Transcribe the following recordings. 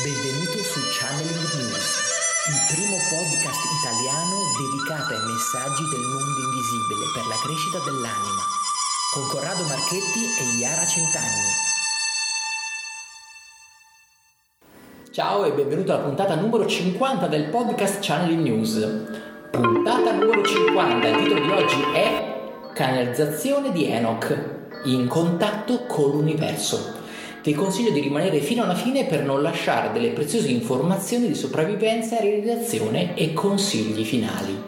Benvenuto su Channeling News, il primo podcast italiano dedicato ai messaggi del mondo invisibile per la crescita dell'anima, con Corrado Marchetti e Iara Centanni. Ciao e benvenuto alla puntata numero 50 del podcast Channeling News. Puntata numero 50, il titolo di oggi è Canalizzazione di Enoch, in contatto con l'universo. Ti consiglio di rimanere fino alla fine per non lasciare delle preziose informazioni di sopravvivenza, realizzazione e consigli finali.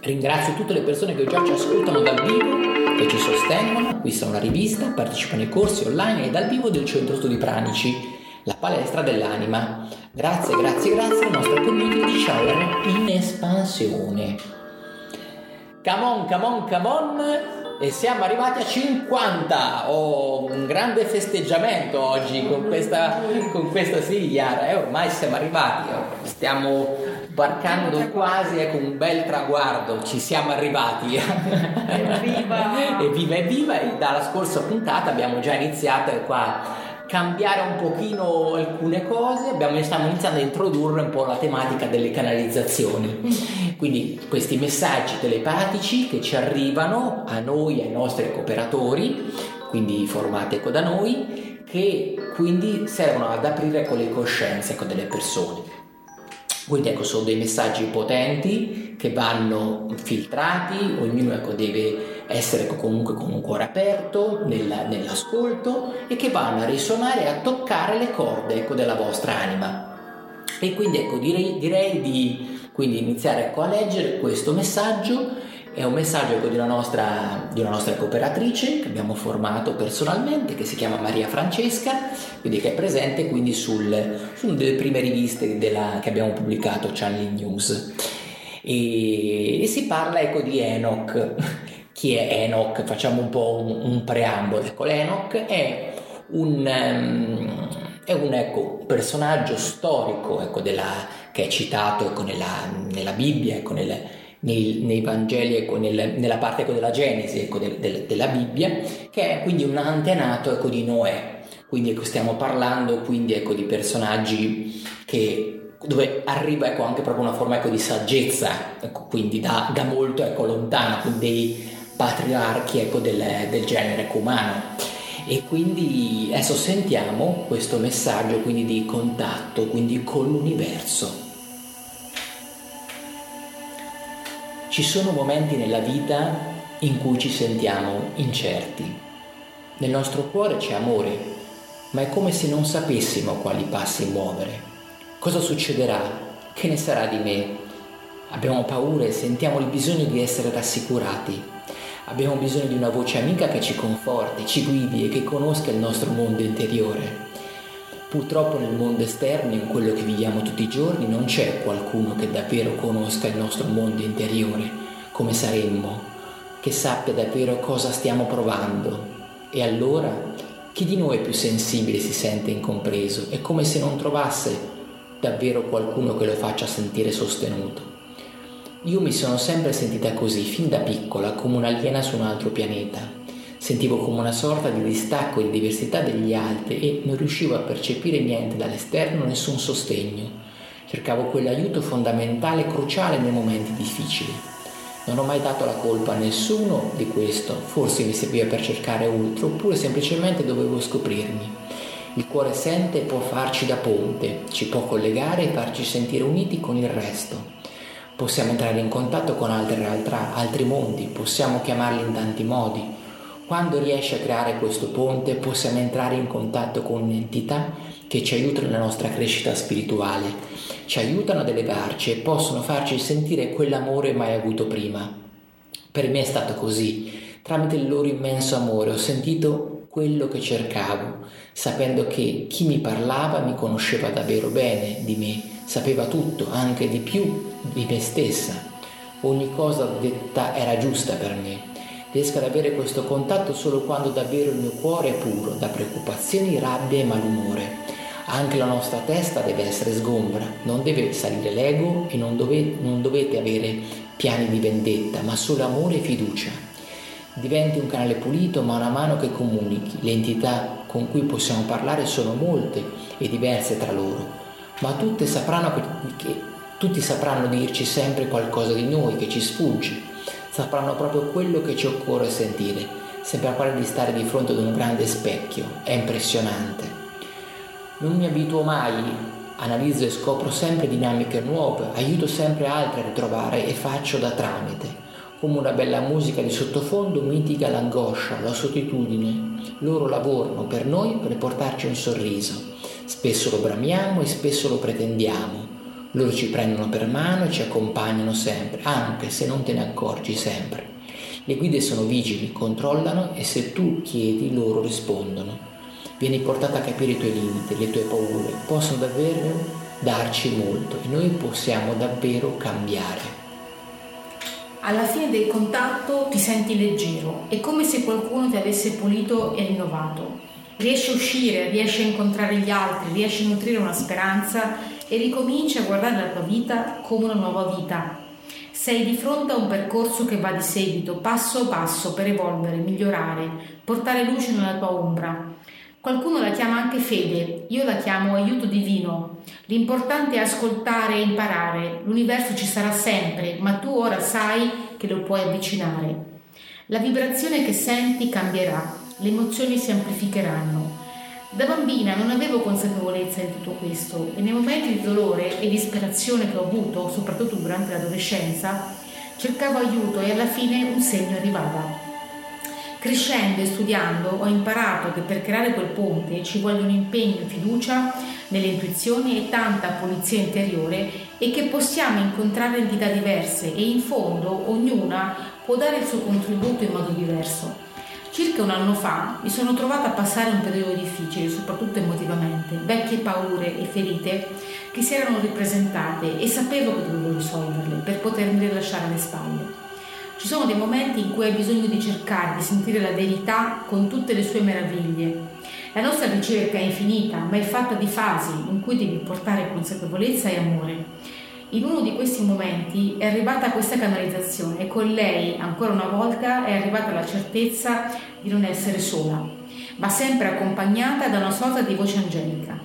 Ringrazio tutte le persone che già ci ascoltano dal vivo, che ci sostengono, acquistano la rivista, partecipano ai corsi online e dal vivo del Centro Studi Pranici, la palestra dell'anima. Grazie, grazie, grazie alla nostra community Shower in espansione. Come on, come on, come on! E siamo arrivati a 50 oh, un grande festeggiamento oggi con questa, con questa Chiara eh, ormai siamo arrivati oh. stiamo barcando quasi ecco un bel traguardo. Ci siamo arrivati. Evviva! Evviva evviva. E dalla scorsa puntata abbiamo già iniziato qua cambiare un pochino alcune cose, abbiamo, stiamo iniziando a introdurre un po' la tematica delle canalizzazioni. Quindi questi messaggi telepatici che ci arrivano a noi, ai nostri cooperatori, quindi formati ecco da noi, che quindi servono ad aprire con le coscienze ecco, delle persone. Quindi ecco, sono dei messaggi potenti che vanno filtrati, ognuno ecco, deve essere comunque con un cuore aperto nella, nell'ascolto e che vanno a risuonare e a toccare le corde ecco, della vostra anima. E quindi ecco, direi, direi di iniziare ecco, a leggere questo messaggio è un messaggio ecco, di, una nostra, di, una nostra, cooperatrice che abbiamo formato personalmente, che si chiama Maria Francesca, quindi che è presente quindi sul, su una delle prime riviste della, che abbiamo pubblicato, Channeling News. E, e, si parla ecco, di Enoch. Chi è Enoch? Facciamo un po' un, un preambolo. Ecco, l'Enoch è un, um, è un ecco, personaggio storico ecco, della, che è citato ecco, nella, nella Bibbia, ecco, nel, nei, nei Vangeli, ecco, nel, nella parte ecco, della Genesi del, del, della Bibbia, che è quindi un antenato di Noè. Quindi stiamo parlando quindi, di personaggi che, dove arriva ecco, anche proprio una forma ecco, di saggezza, ecco, quindi da, da molto ecco, lontano, dei patriarchi ecco, del, del genere umano. E quindi adesso sentiamo questo messaggio quindi di contatto quindi con l'universo. Ci sono momenti nella vita in cui ci sentiamo incerti. Nel nostro cuore c'è amore, ma è come se non sapessimo quali passi muovere. Cosa succederà? Che ne sarà di me? Abbiamo paura e sentiamo il bisogno di essere rassicurati. Abbiamo bisogno di una voce amica che ci conforti, ci guidi e che conosca il nostro mondo interiore. Purtroppo nel mondo esterno, in quello che viviamo tutti i giorni, non c'è qualcuno che davvero conosca il nostro mondo interiore, come saremmo, che sappia davvero cosa stiamo provando. E allora, chi di noi più sensibile si sente incompreso? È come se non trovasse davvero qualcuno che lo faccia sentire sostenuto. Io mi sono sempre sentita così, fin da piccola, come un'aliena su un altro pianeta Sentivo come una sorta di distacco e di diversità degli altri e non riuscivo a percepire niente dall'esterno, nessun sostegno. Cercavo quell'aiuto fondamentale e cruciale nei momenti difficili. Non ho mai dato la colpa a nessuno di questo, forse mi serviva per cercare oltre, oppure semplicemente dovevo scoprirmi. Il cuore sente e può farci da ponte, ci può collegare e farci sentire uniti con il resto. Possiamo entrare in contatto con altre realtà, altri mondi, possiamo chiamarli in tanti modi, quando riesci a creare questo ponte possiamo entrare in contatto con entità che ci aiutano nella nostra crescita spirituale, ci aiutano ad elevarci e possono farci sentire quell'amore mai avuto prima. Per me è stato così, tramite il loro immenso amore ho sentito quello che cercavo, sapendo che chi mi parlava mi conosceva davvero bene di me, sapeva tutto, anche di più di me stessa. Ogni cosa detta era giusta per me riesco ad avere questo contatto solo quando davvero il mio cuore è puro da preoccupazioni, rabbia e malumore. Anche la nostra testa deve essere sgombra, non deve salire l'ego e non, dove, non dovete avere piani di vendetta, ma solo amore e fiducia. Diventi un canale pulito, mano a mano che comunichi le entità con cui possiamo parlare sono molte e diverse tra loro, ma tutte sapranno che, tutti sapranno dirci sempre qualcosa di noi che ci sfugge, sapranno proprio quello che ci occorre sentire. Sembra quasi di stare di fronte ad un grande specchio, è impressionante. Non mi abituo mai, analizzo e scopro sempre dinamiche nuove, aiuto sempre altri a ritrovare e faccio da tramite come una bella musica di sottofondo mitiga l'angoscia, la solitudine. Loro lavorano per noi per portarci un sorriso. Spesso lo bramiamo e spesso lo pretendiamo. Loro ci prendono per mano e ci accompagnano sempre, anche se non te ne accorgi sempre. Le guide sono vigili, controllano e se tu chiedi loro rispondono. Vieni portata a capire i tuoi limiti, le tue paure, possono davvero darci molto e noi possiamo davvero cambiare. Alla fine del contatto ti senti leggero, è come se qualcuno ti avesse pulito e rinnovato. Riesci a uscire, riesci a incontrare gli altri, riesci a nutrire una speranza e ricominci a guardare la tua vita come una nuova vita. Sei di fronte a un percorso che va di seguito, passo passo, per evolvere, migliorare, portare luce nella tua ombra. Qualcuno la chiama anche fede, io la chiamo aiuto divino. L'importante è ascoltare e imparare. L'universo ci sarà sempre, ma tu ora sai che lo puoi avvicinare. La vibrazione che senti cambierà, le emozioni si amplificheranno. Da bambina non avevo consapevolezza di tutto questo e nei momenti di dolore e disperazione che ho avuto, soprattutto durante l'adolescenza, cercavo aiuto e alla fine un segno arrivava. Crescendo e studiando ho imparato che per creare quel ponte ci un impegno e fiducia nelle intuizioni e tanta pulizia interiore e che possiamo incontrare entità diverse e in fondo ognuna può dare il suo contributo in modo diverso. Circa un anno fa mi sono trovata a passare un periodo difficile, soprattutto emotivamente, vecchie paure e ferite che si erano ripresentate e sapevo che dovevo risolverle per potermi rilasciare alle spalle. Ci sono dei momenti in cui hai bisogno di cercare di sentire la verità con tutte le sue meraviglie. La nostra ricerca è infinita, ma è fatta di fasi in cui devi portare consapevolezza e amore. In uno di questi momenti è arrivata questa canalizzazione e con lei, ancora una volta, è arrivata la certezza di non essere sola, ma sempre accompagnata da una sorta di voce angelica.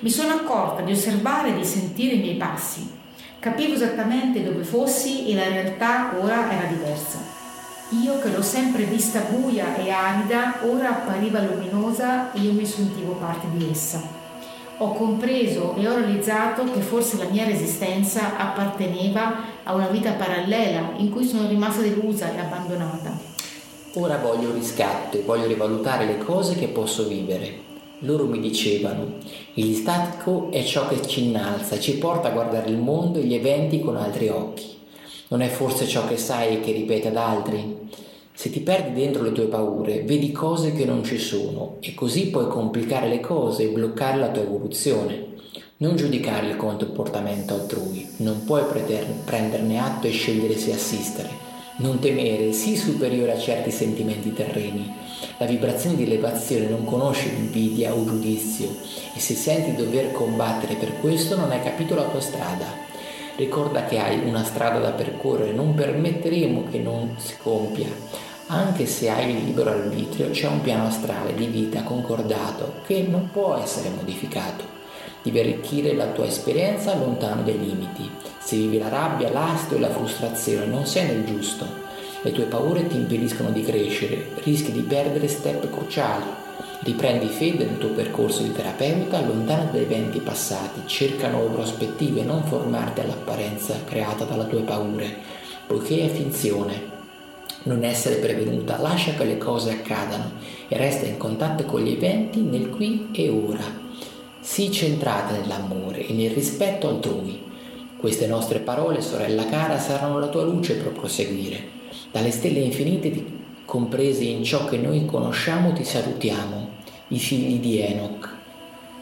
Mi sono accorta di osservare e di sentire i miei passi, Capivo esattamente dove fossi e la realtà ora era diversa. Io che l'ho sempre vista buia e arida, ora appariva luminosa e io mi sentivo parte di essa. Ho compreso e ho realizzato che forse la mia resistenza apparteneva a una vita parallela in cui sono rimasta delusa e abbandonata. Ora voglio riscatto e voglio rivalutare le cose che posso vivere. Loro mi dicevano, il distacco è ciò che ci innalza, ci porta a guardare il mondo e gli eventi con altri occhi. Non è forse ciò che sai e che ripete ad altri? Se ti perdi dentro le tue paure, vedi cose che non ci sono e così puoi complicare le cose e bloccare la tua evoluzione. Non giudicare il comportamento altrui, non puoi prenderne atto e scegliere se assistere. Non temere, sii superiore a certi sentimenti terreni. La vibrazione di elevazione non conosce invidia o giudizio e se senti dover combattere per questo non hai capito la tua strada. Ricorda che hai una strada da percorrere, non permetteremo che non si compia. Anche se hai il libero arbitrio, c'è un piano astrale di vita concordato che non può essere modificato. Devi arricchire la tua esperienza lontano dai limiti. Se vivi la rabbia, l'astio e la frustrazione, non sei nel giusto. Le tue paure ti impediscono di crescere, rischi di perdere step cruciali. Riprendi fede nel tuo percorso di terapeuta, allontana dai eventi passati, cerca nuove prospettive, non formarti all'apparenza creata dalle tue paure, poiché è finzione. Non essere prevenuta, lascia che le cose accadano e resta in contatto con gli eventi nel qui e ora. Sii centrata nell'amore e nel rispetto altrui. Queste nostre parole, sorella cara, saranno la tua luce per proseguire. Dalle stelle infinite, comprese in ciò che noi conosciamo, ti salutiamo, i figli di Enoch.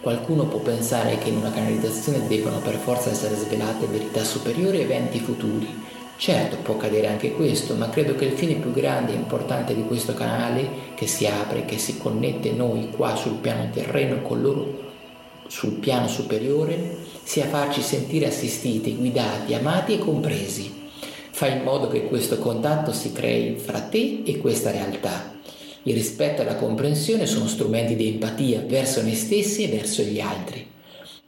Qualcuno può pensare che in una canalizzazione debbano per forza essere svelate verità superiori e eventi futuri. Certo, può accadere anche questo, ma credo che il fine più grande e importante di questo canale, che si apre, che si connette noi qua sul piano terreno con loro sul piano superiore sia farci sentire assistiti, guidati, amati e compresi. Fai in modo che questo contatto si crei fra te e questa realtà. Il rispetto e la comprensione sono strumenti di empatia verso noi stessi e verso gli altri.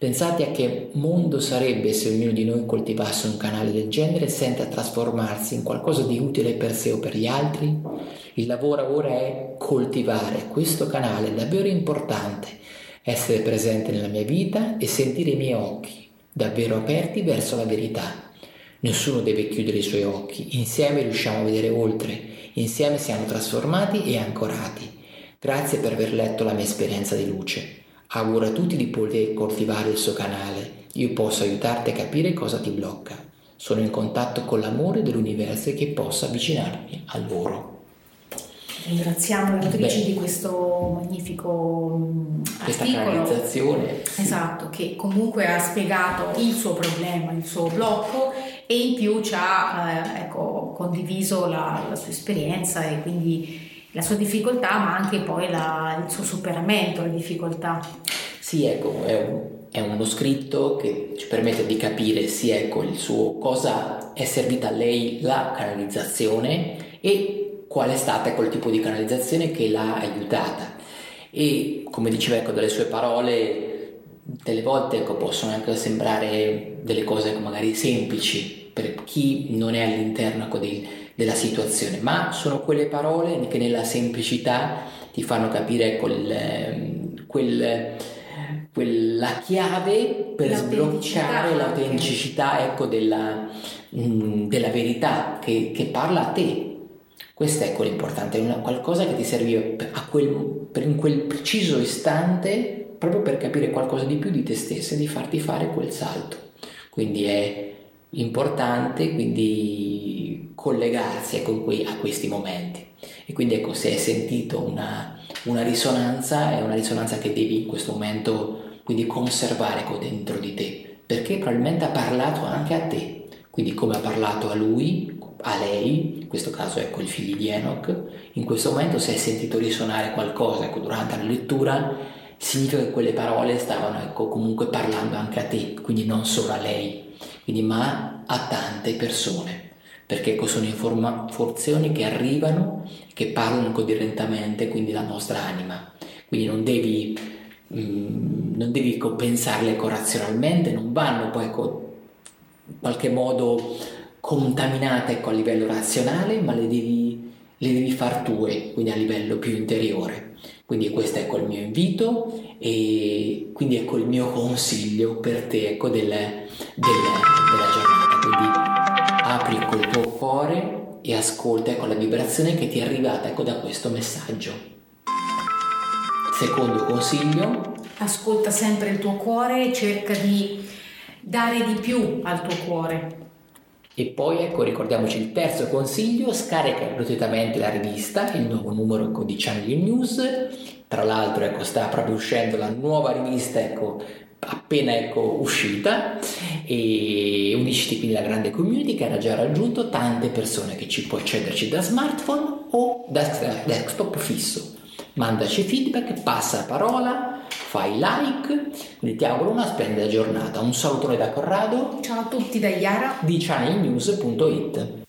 Pensate a che mondo sarebbe se ognuno di noi coltivasse un canale del genere senza trasformarsi in qualcosa di utile per sé o per gli altri? Il lavoro ora è coltivare questo canale davvero importante, essere presente nella mia vita e sentire i miei occhi davvero aperti verso la verità. Nessuno deve chiudere i suoi occhi, insieme riusciamo a vedere oltre, insieme siamo trasformati e ancorati. Grazie per aver letto la mia esperienza di luce. Auguro a tutti di poter coltivare il suo canale. Io posso aiutarti a capire cosa ti blocca. Sono in contatto con l'amore dell'universo e che possa avvicinarmi a loro. Ringraziamo le autrici di questo magnifico mm, Questa articolo. canalizzazione. Esatto, che comunque ha spiegato il suo problema, il suo blocco e in più ci ha eh, ecco, condiviso la, la sua esperienza e quindi la sua difficoltà, ma anche poi la, il suo superamento, le difficoltà. Sì, ecco, è, un, è, uno scritto che ci permette di capire sì, ecco, il suo cosa è servita a lei la canalizzazione e qual è stata quel tipo di canalizzazione che l'ha aiutata. E come diceva ecco, dalle sue parole, delle volte ecco, possono anche sembrare delle cose ecco, magari semplici per chi non è all'interno ecco, dei della situazione, ma sono quelle parole che nella semplicità ti fanno capire quel, ehm, quel, quella chiave per sbloccare l'autenticità ecco, della, mm, della, verità che, che, parla a te. Questo è quello importante, è una, qualcosa che ti serviva a quel, in quel preciso istante proprio per capire qualcosa di più di te stessa e di farti fare quel salto. Quindi è importante, quindi collegarsi ecco, a questi momenti. E quindi ecco, se hai sentito una, una, risonanza, è una risonanza che devi in questo momento quindi conservare ecco, dentro di te, perché probabilmente ha parlato anche a te. Quindi come ha parlato a lui, a lei, in questo caso ecco il figlio di Enoch, in questo momento se hai sentito risonare qualcosa ecco, durante la lettura, significa che quelle parole stavano ecco, comunque parlando anche a te, quindi non solo a lei, quindi, ma a tante persone perché sono informazioni che arrivano, che parlano direttamente quindi la nostra anima. Quindi non devi, mm, non devi pensarle razionalmente, non vanno poi ecco, in qualche modo contaminate ecco, a livello razionale, ma le devi, le devi far tue, quindi a livello più interiore. Quindi questo ecco il mio invito e quindi ecco il mio consiglio per te ecco, del, del, della giornata. Quindi apri col tuo cuore e ascolta con la vibrazione che ti è arrivata ecco, da questo messaggio. Secondo consiglio. Ascolta sempre il tuo cuore e cerca di dare di più al tuo cuore. E poi ecco, ricordiamoci il terzo consiglio, scarica gratuitamente la rivista, il nuovo numero ecco, di Channel News. Tra l'altro ecco, sta proprio uscendo la nuova rivista ecco, appena ecco, uscita e unisciti quindi alla grande community che era già raggiunto tante persone che ci può accederci da smartphone o da desktop fisso. Mandaci feedback, passa la parola, fai like, quindi ti auguro una splendida giornata. Un salutone da Corrado. Ciao a tutti da Iara di channelnews.it.